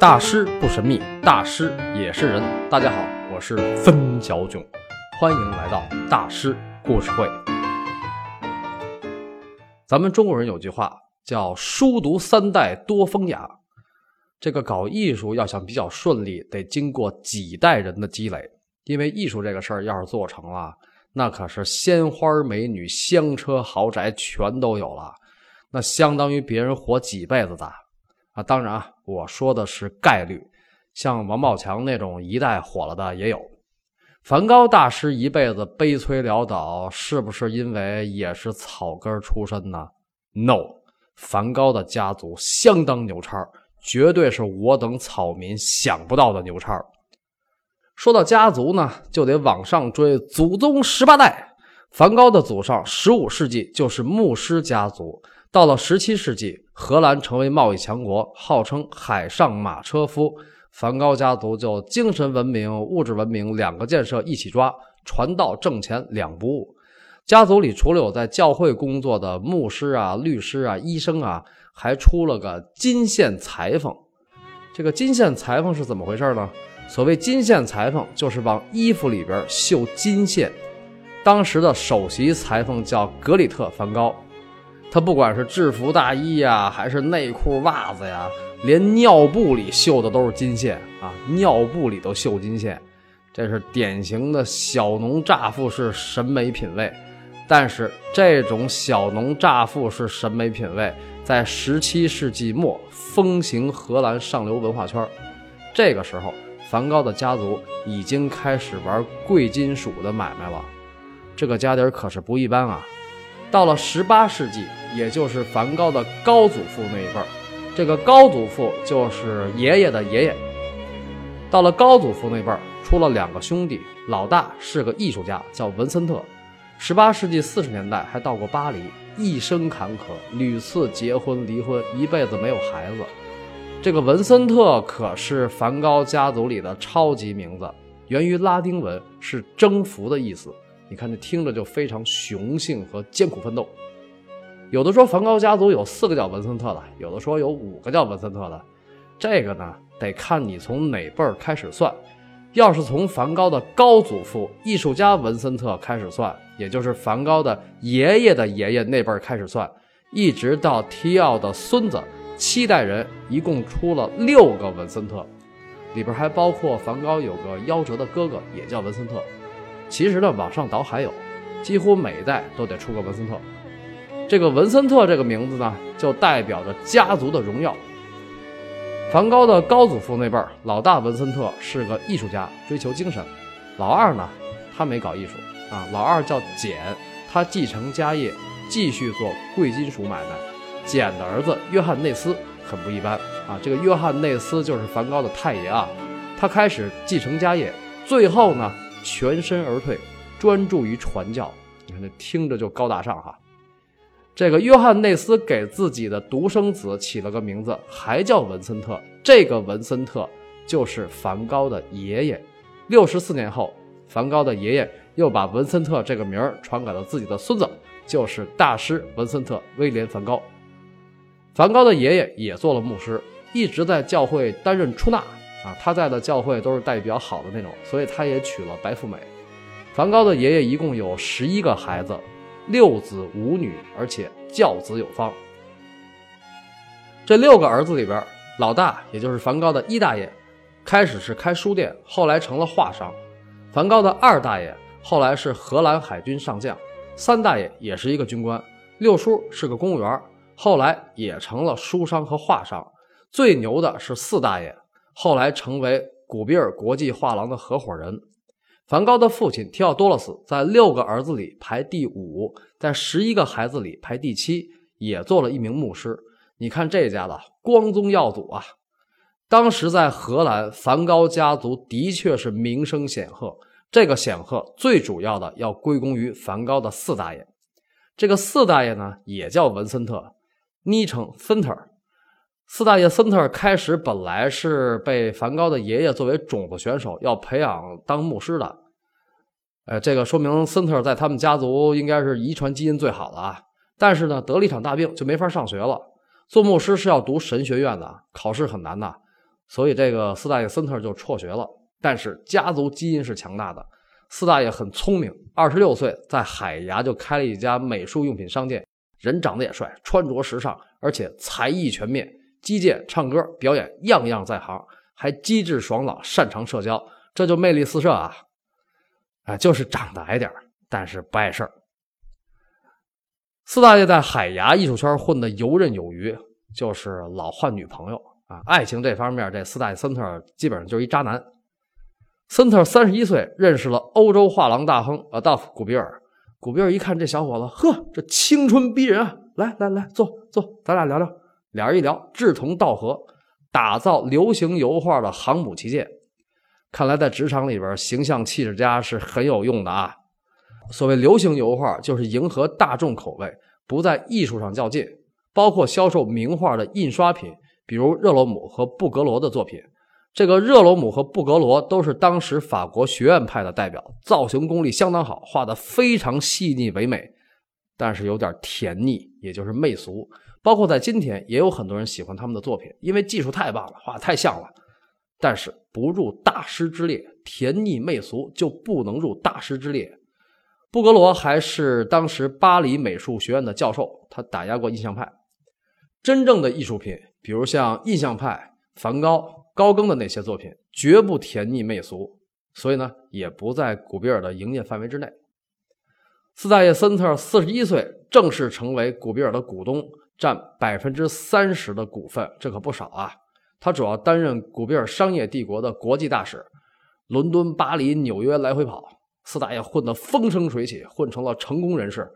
大师不神秘，大师也是人。大家好，我是分小囧，欢迎来到大师故事会。咱们中国人有句话叫“书读三代多风雅”，这个搞艺术要想比较顺利，得经过几代人的积累。因为艺术这个事儿要是做成了，那可是鲜花美女、香车豪宅全都有了，那相当于别人活几辈子的啊！当然啊，我说的是概率，像王宝强那种一代火了的也有。梵高大师一辈子悲催潦倒，是不是因为也是草根出身呢？No，梵高的家族相当牛叉，绝对是我等草民想不到的牛叉。说到家族呢，就得往上追，祖宗十八代。梵高的祖上，十五世纪就是牧师家族，到了十七世纪，荷兰成为贸易强国，号称海上马车夫。梵高家族就精神文明、物质文明两个建设一起抓，传道挣钱两不误。家族里除了有在教会工作的牧师啊、律师啊、医生啊，还出了个金线裁缝。这个金线裁缝是怎么回事呢？所谓金线裁缝，就是往衣服里边绣金线。当时的首席裁缝叫格里特·梵高，他不管是制服大衣呀，还是内裤袜子呀，连尿布里绣的都是金线啊！尿布里都绣金线，这是典型的小农乍富式审美品味。但是这种小农乍富式审美品味，在十七世纪末风行荷兰上流文化圈。这个时候。梵高的家族已经开始玩贵金属的买卖了，这个家底儿可是不一般啊！到了十八世纪，也就是梵高的高祖父那一辈儿，这个高祖父就是爷爷的爷爷。到了高祖父那辈儿，出了两个兄弟，老大是个艺术家，叫文森特。十八世纪四十年代还到过巴黎，一生坎坷，屡次结婚离婚，一辈子没有孩子。这个文森特可是梵高家族里的超级名字，源于拉丁文，是征服的意思。你看，这听着就非常雄性和艰苦奋斗。有的说梵高家族有四个叫文森特的，有的说有五个叫文森特的。这个呢，得看你从哪辈儿开始算。要是从梵高的高祖父艺术家文森特开始算，也就是梵高的爷爷的爷爷那辈儿开始算，一直到提奥的孙子。七代人一共出了六个文森特，里边还包括梵高有个夭折的哥哥，也叫文森特。其实呢，往上倒还有，几乎每一代都得出个文森特。这个文森特这个名字呢，就代表着家族的荣耀。梵高的高祖父那辈儿，老大文森特是个艺术家，追求精神。老二呢，他没搞艺术啊，老二叫简，他继承家业，继续做贵金属买卖。简的儿子约翰内斯很不一般啊！这个约翰内斯就是梵高的太爷啊，他开始继承家业，最后呢全身而退，专注于传教。你看这听着就高大上哈。这个约翰内斯给自己的独生子起了个名字，还叫文森特。这个文森特就是梵高的爷爷。六十四年后，梵高的爷爷又把文森特这个名儿传给了自己的孙子，就是大师文森特威廉梵高。梵高的爷爷也做了牧师，一直在教会担任出纳啊。他在的教会都是待遇比较好的那种，所以他也娶了白富美。梵高的爷爷一共有十一个孩子，六子五女，而且教子有方。这六个儿子里边，老大也就是梵高的一大爷，开始是开书店，后来成了画商。梵高的二大爷后来是荷兰海军上将，三大爷也是一个军官，六叔是个公务员。后来也成了书商和画商，最牛的是四大爷，后来成为古比尔国际画廊的合伙人。梵高的父亲提奥多洛斯在六个儿子里排第五，在十一个孩子里排第七，也做了一名牧师。你看这家的光宗耀祖啊！当时在荷兰，梵高家族的确是名声显赫。这个显赫最主要的要归功于梵高的四大爷。这个四大爷呢，也叫文森特。昵称森特，四大爷森特开始本来是被梵高的爷爷作为种子选手要培养当牧师的，呃，这个说明森特在他们家族应该是遗传基因最好的啊。但是呢，得了一场大病就没法上学了。做牧师是要读神学院的，考试很难的。所以这个四大爷森特就辍学了。但是家族基因是强大的，四大爷很聪明，二十六岁在海牙就开了一家美术用品商店，人长得也帅，穿着时尚，而且才艺全面，击剑、唱歌、表演样样在行，还机智爽朗，擅长社交，这就魅力四射啊！啊，就是长得矮点但是不碍事儿。四大爷在海牙艺术圈混得游刃有余，就是老换女朋友啊。爱情这方面，这四大爷森特基本上就是一渣男。森特三十一岁，认识了欧洲画廊大亨阿道夫·古比尔。古比尔一看这小伙子，呵，这青春逼人啊！来来来，坐坐，咱俩聊聊。俩人一聊，志同道合，打造流行油画的航母旗舰。看来在职场里边，形象气质佳是很有用的啊。所谓流行油画，就是迎合大众口味，不在艺术上较劲，包括销售名画的印刷品，比如热罗姆和布格罗的作品。这个热罗姆和布格罗都是当时法国学院派的代表，造型功力相当好，画的非常细腻唯美，但是有点甜腻，也就是媚俗。包括在今天，也有很多人喜欢他们的作品，因为技术太棒了，画太像了。但是不入大师之列，甜腻媚俗就不能入大师之列。布格罗还是当时巴黎美术学院的教授，他打压过印象派。真正的艺术品，比如像印象派、梵高、高更的那些作品，绝不甜腻媚俗，所以呢，也不在古比尔的营业范围之内。四大爷森特四十一岁，正式成为古比尔的股东，占百分之三十的股份，这可不少啊。他主要担任古比尔商业帝国的国际大使，伦敦、巴黎、纽约来回跑。四大爷混得风生水起，混成了成功人士，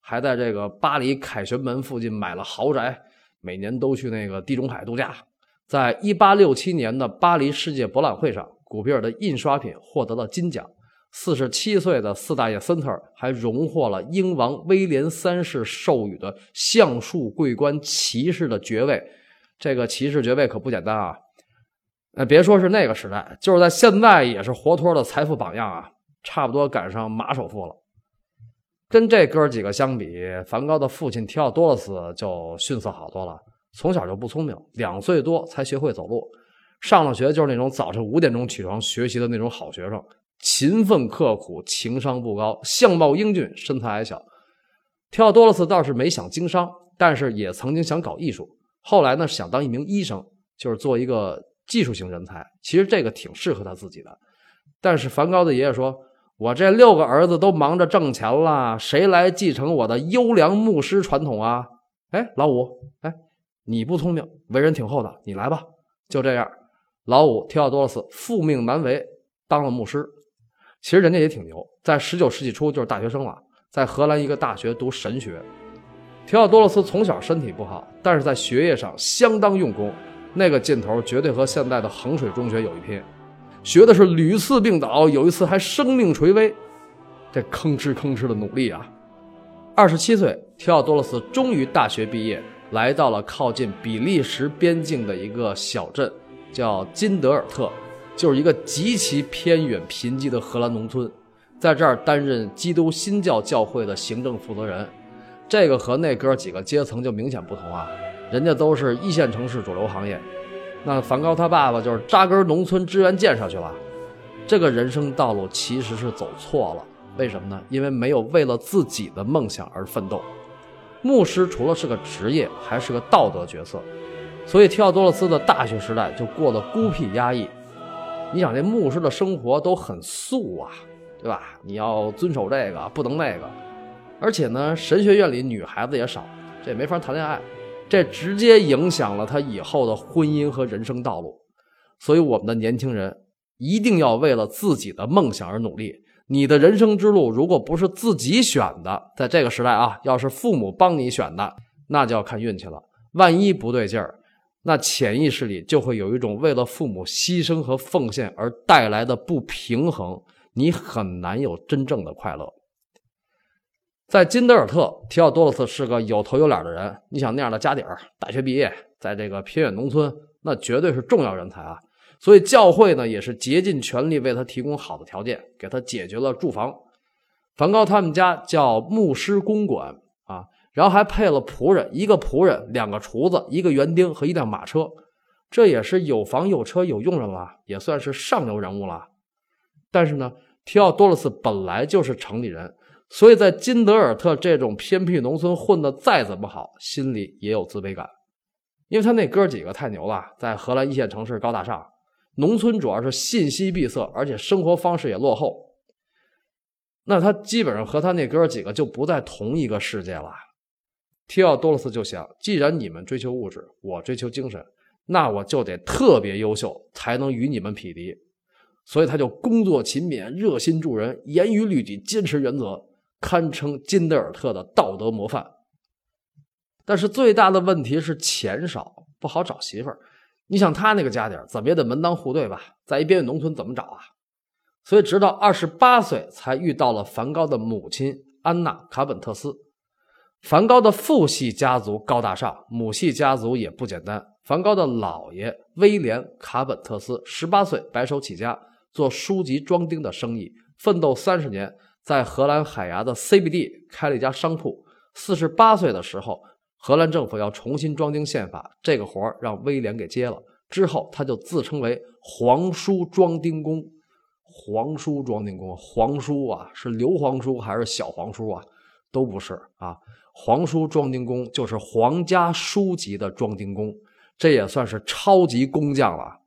还在这个巴黎凯旋门附近买了豪宅，每年都去那个地中海度假。在一八六七年的巴黎世界博览会上，古比尔的印刷品获得了金奖。四十七岁的四大爷森特还荣获了英王威廉三世授予的橡树桂冠骑士的爵位。这个骑士爵位可不简单啊！别说是那个时代，就是在现在也是活脱的财富榜样啊！差不多赶上马首富了。跟这哥几个相比，梵高的父亲提奥多洛斯就逊色好多了。从小就不聪明，两岁多才学会走路。上了学就是那种早晨五点钟起床学习的那种好学生，勤奋刻苦，情商不高，相貌英俊，身材矮小。提奥多洛斯倒是没想经商，但是也曾经想搞艺术。后来呢，想当一名医生，就是做一个技术型人才。其实这个挺适合他自己的。但是梵高的爷爷说。我这六个儿子都忙着挣钱了，谁来继承我的优良牧师传统啊？哎，老五，哎，你不聪明，为人挺厚道，你来吧。就这样，老五提奥多洛斯复命难违，当了牧师。其实人家也挺牛，在十九世纪初就是大学生了，在荷兰一个大学读神学。提奥多洛斯从小身体不好，但是在学业上相当用功，那个劲头绝对和现在的衡水中学有一拼。学的是屡次病倒，有一次还生命垂危，这吭哧吭哧的努力啊！二十七岁，提奥多洛斯终于大学毕业，来到了靠近比利时边境的一个小镇，叫金德尔特，就是一个极其偏远贫瘠的荷兰农村，在这儿担任基督新教教会的行政负责人。这个和那哥几个阶层就明显不同啊，人家都是一线城市主流行业。那梵高他爸爸就是扎根农村支援建设去了，这个人生道路其实是走错了。为什么呢？因为没有为了自己的梦想而奋斗。牧师除了是个职业，还是个道德角色，所以提奥多洛斯的大学时代就过得孤僻压抑。你想，这牧师的生活都很素啊，对吧？你要遵守这个，不能那个。而且呢，神学院里女孩子也少，这也没法谈恋爱。这直接影响了他以后的婚姻和人生道路，所以我们的年轻人一定要为了自己的梦想而努力。你的人生之路如果不是自己选的，在这个时代啊，要是父母帮你选的，那就要看运气了。万一不对劲儿，那潜意识里就会有一种为了父母牺牲和奉献而带来的不平衡，你很难有真正的快乐。在金德尔特，提奥多洛斯是个有头有脸的人。你想那样的家底儿，大学毕业，在这个偏远农村，那绝对是重要人才啊！所以教会呢，也是竭尽全力为他提供好的条件，给他解决了住房。梵高他们家叫牧师公馆，然后还配了仆人，一个仆人，两个厨子，一个园丁和一辆马车。这也是有房有车有佣人了，也算是上流人物了。但是呢，提奥多洛斯本来就是城里人，所以在金德尔特这种偏僻农村混得再怎么好，心里也有自卑感。因为他那哥几个太牛了，在荷兰一线城市高大上，农村主要是信息闭塞，而且生活方式也落后。那他基本上和他那哥几个就不在同一个世界了。提奥多洛斯就想，既然你们追求物质，我追求精神，那我就得特别优秀，才能与你们匹敌。所以他就工作勤勉，热心助人，严于律己，坚持原则，堪称金德尔特的道德模范。但是最大的问题是钱少，不好找媳妇儿。你想他那个家底儿怎么也得门当户对吧？在一边远农村怎么找啊？所以直到二十八岁才遇到了梵高的母亲安娜·卡本特斯。梵高的父系家族高大上，母系家族也不简单。梵高的姥爷威廉·卡本特斯十八岁白手起家，做书籍装订的生意，奋斗三十年，在荷兰海牙的 CBD 开了一家商铺。四十八岁的时候。荷兰政府要重新装订宪法，这个活儿让威廉给接了。之后，他就自称为皇叔装订工。皇叔装订工，皇叔啊，是刘皇叔还是小皇叔啊？都不是啊。皇叔装订工就是皇家书籍的装订工，这也算是超级工匠了。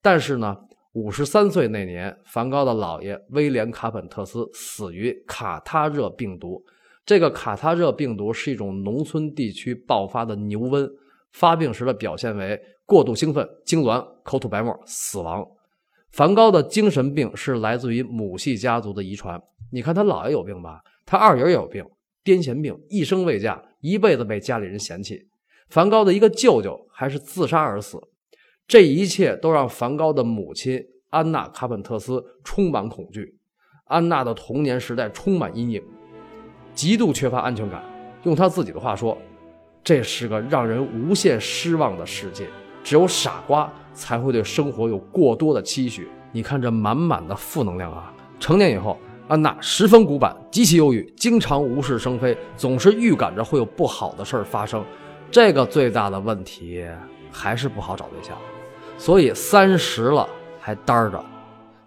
但是呢，五十三岁那年，梵高的姥爷威廉·卡本特斯死于卡他热病毒。这个卡他热病毒是一种农村地区爆发的牛瘟，发病时的表现为过度兴奋、痉挛、口吐白沫、死亡。梵高的精神病是来自于母系家族的遗传。你看他姥爷有病吧？他二爷也有病，癫痫病，一生未嫁，一辈子被家里人嫌弃。梵高的一个舅舅还是自杀而死。这一切都让梵高的母亲安娜·卡本特斯充满恐惧。安娜的童年时代充满阴影。极度缺乏安全感，用他自己的话说，这是个让人无限失望的世界。只有傻瓜才会对生活有过多的期许。你看这满满的负能量啊！成年以后，安娜十分古板，极其忧郁，经常无事生非，总是预感着会有不好的事儿发生。这个最大的问题还是不好找对象，所以三十了还单着。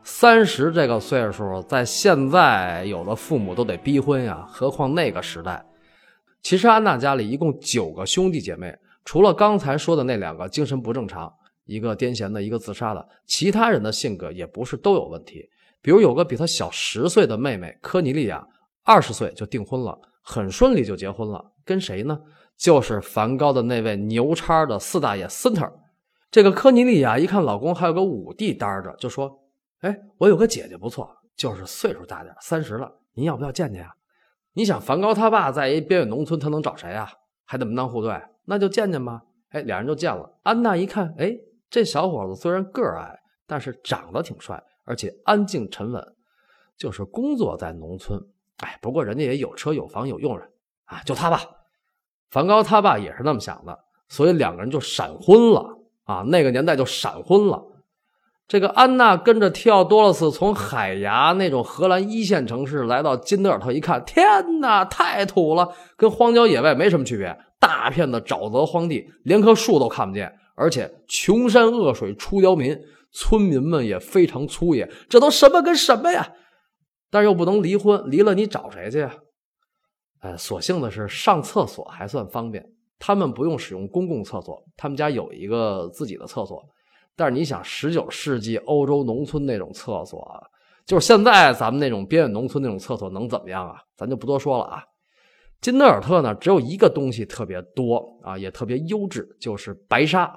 三十这个岁数，在现在有的父母都得逼婚呀，何况那个时代。其实安娜家里一共九个兄弟姐妹，除了刚才说的那两个精神不正常，一个癫痫的，一个自杀的，其他人的性格也不是都有问题。比如有个比他小十岁的妹妹科尼利亚，二十岁就订婚了，很顺利就结婚了，跟谁呢？就是梵高的那位牛叉的四大爷森特。这个科尼利亚一看老公还有个五弟搭着，就说。哎，我有个姐姐不错，就是岁数大点，三十了，您要不要见见啊？你想，梵高他爸在一边远农村，他能找谁啊？还得门当户对，那就见见吧。哎，俩人就见了。安娜一看，哎，这小伙子虽然个矮，但是长得挺帅，而且安静沉稳，就是工作在农村。哎，不过人家也有车有房有佣人啊，就他吧。梵高他爸也是那么想的，所以两个人就闪婚了啊。那个年代就闪婚了。这个安娜跟着提奥多洛斯从海牙那种荷兰一线城市来到金德尔特，一看，天哪，太土了，跟荒郊野外没什么区别。大片的沼泽荒地，连棵树都看不见，而且穷山恶水出刁民，村民们也非常粗野。这都什么跟什么呀？但又不能离婚，离了你找谁去呀？呃，所幸的是上厕所还算方便，他们不用使用公共厕所，他们家有一个自己的厕所。但是你想，十九世纪欧洲农村那种厕所，就是现在咱们那种边远农村那种厕所能怎么样啊？咱就不多说了啊。金德尔特呢，只有一个东西特别多啊，也特别优质，就是白沙，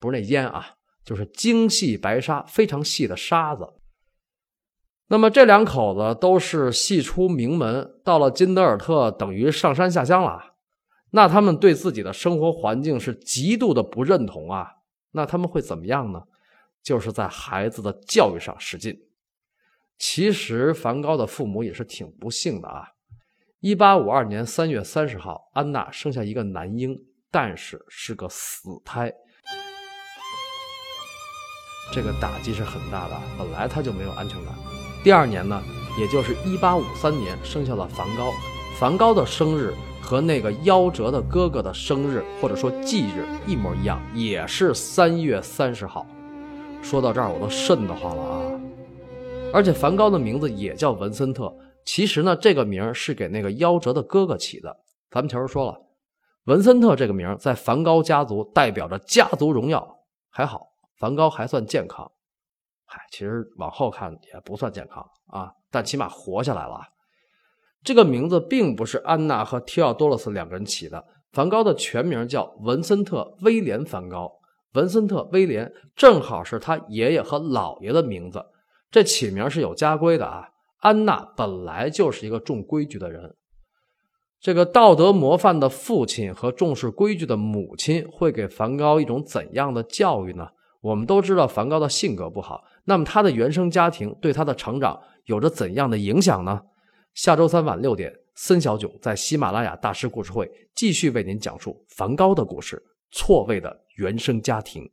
不是那烟啊，就是精细白沙，非常细的沙子。那么这两口子都是系出名门，到了金德尔特等于上山下乡了，那他们对自己的生活环境是极度的不认同啊。那他们会怎么样呢？就是在孩子的教育上使劲。其实梵高的父母也是挺不幸的啊。一八五二年三月三十号，安娜生下一个男婴，但是是个死胎。这个打击是很大的，本来他就没有安全感。第二年呢，也就是一八五三年，生下了梵高。梵高的生日。和那个夭折的哥哥的生日或者说忌日一模一样，也是三月三十号。说到这儿，我都瘆得慌了啊！而且梵高的名字也叫文森特，其实呢，这个名是给那个夭折的哥哥起的。咱们前面说了，文森特这个名在梵高家族代表着家族荣耀。还好，梵高还算健康。嗨，其实往后看也不算健康啊，但起码活下来了。这个名字并不是安娜和提奥多洛斯两个人起的，梵高的全名叫文森特·威廉·梵高。文森特·威廉正好是他爷爷和姥爷的名字，这起名是有家规的啊。安娜本来就是一个重规矩的人，这个道德模范的父亲和重视规矩的母亲会给梵高一种怎样的教育呢？我们都知道梵高的性格不好，那么他的原生家庭对他的成长有着怎样的影响呢？下周三晚六点，森小囧在喜马拉雅大师故事会继续为您讲述梵高的故事——错位的原生家庭。